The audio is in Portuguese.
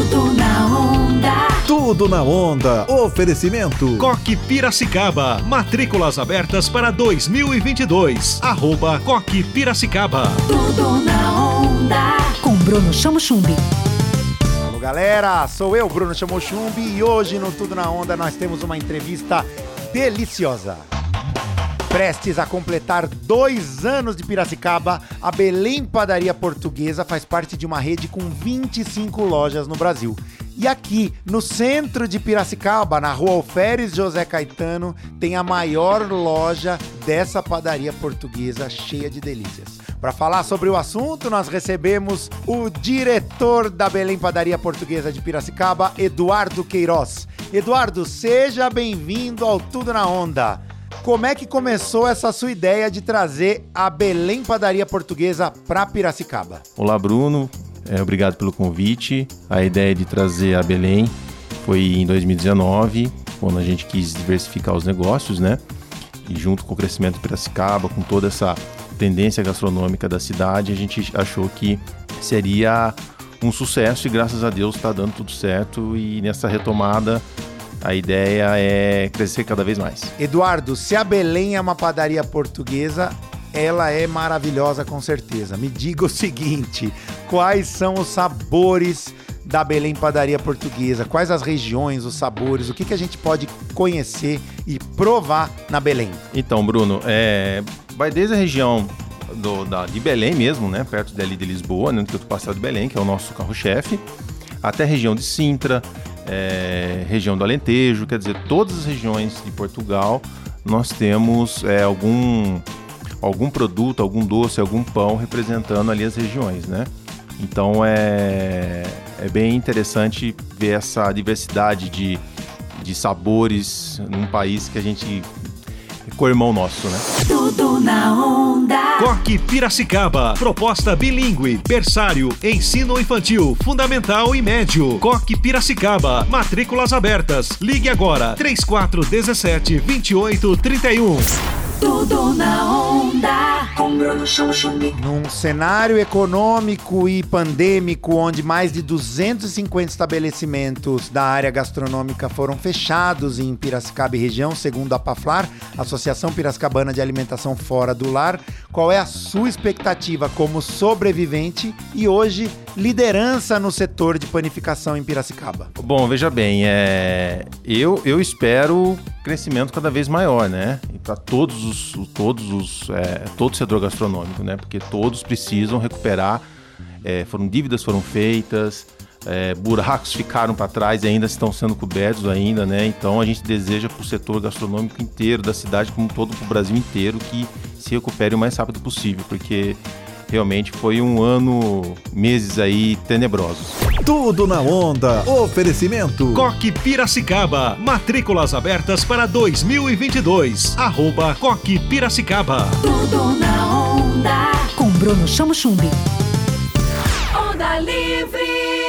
Tudo na onda. Tudo na onda. Oferecimento. Coque Piracicaba. Matrículas abertas para 2022. Arroba Coque Piracicaba. Tudo na onda. Com Bruno Chamo Chumbi. Alô, galera, sou eu, Bruno Chamochumbi, e hoje no Tudo na Onda nós temos uma entrevista deliciosa. Prestes a completar dois anos de Piracicaba, a Belém Padaria Portuguesa faz parte de uma rede com 25 lojas no Brasil. E aqui, no centro de Piracicaba, na rua Alferes José Caetano, tem a maior loja dessa padaria portuguesa cheia de delícias. Para falar sobre o assunto, nós recebemos o diretor da Belém Padaria Portuguesa de Piracicaba, Eduardo Queiroz. Eduardo, seja bem-vindo ao Tudo na Onda. Como é que começou essa sua ideia de trazer a Belém Padaria Portuguesa para Piracicaba? Olá, Bruno. É, obrigado pelo convite. A ideia de trazer a Belém foi em 2019, quando a gente quis diversificar os negócios, né? E junto com o crescimento de Piracicaba, com toda essa tendência gastronômica da cidade, a gente achou que seria um sucesso e graças a Deus está dando tudo certo. E nessa retomada, a ideia é crescer cada vez mais. Eduardo, se a Belém é uma padaria portuguesa, ela é maravilhosa com certeza. Me diga o seguinte: quais são os sabores da Belém Padaria Portuguesa? Quais as regiões, os sabores? O que, que a gente pode conhecer e provar na Belém? Então, Bruno, é, vai desde a região do- da- de Belém mesmo, né? Perto dali de Lisboa, né? Do Pastel de Belém, que é o nosso carro-chefe, até a região de Sintra, é, região do Alentejo, quer dizer, todas as regiões de Portugal nós temos é, algum, algum produto, algum doce, algum pão representando ali as regiões, né? Então é, é bem interessante ver essa diversidade de, de sabores num país que a gente co-irmão nosso, né? Tudo na onda. Coque Piracicaba. Proposta bilíngue, berçário, ensino infantil, fundamental e médio. Coque Piracicaba. Matrículas abertas. Ligue agora. 3417 2831. Tudo na onda. Num cenário econômico e pandêmico onde mais de 250 estabelecimentos da área gastronômica foram fechados em Piracicaba e região, segundo a PAFLAR, Associação Piracicabana de Alimentação Fora do Lar, qual é a sua expectativa como sobrevivente e hoje liderança no setor de panificação em Piracicaba? Bom, veja bem, é, eu, eu espero crescimento cada vez maior, né? Para todos os, todos os, é, todo o setor gastronômico, né? Porque todos precisam recuperar. é, foram dívidas foram feitas, é, buracos ficaram para trás e ainda estão sendo cobertos ainda, né? Então a gente deseja para o setor gastronômico inteiro da cidade como todo, o Brasil inteiro, que se recupere o mais rápido possível, porque realmente foi um ano, meses aí tenebrosos. Tudo na onda. Oferecimento. Coque Piracicaba. Matrículas abertas para 2022. Arroba Coque Piracicaba. Tudo na onda. Com Bruno Chamo Chumbi. Onda livre.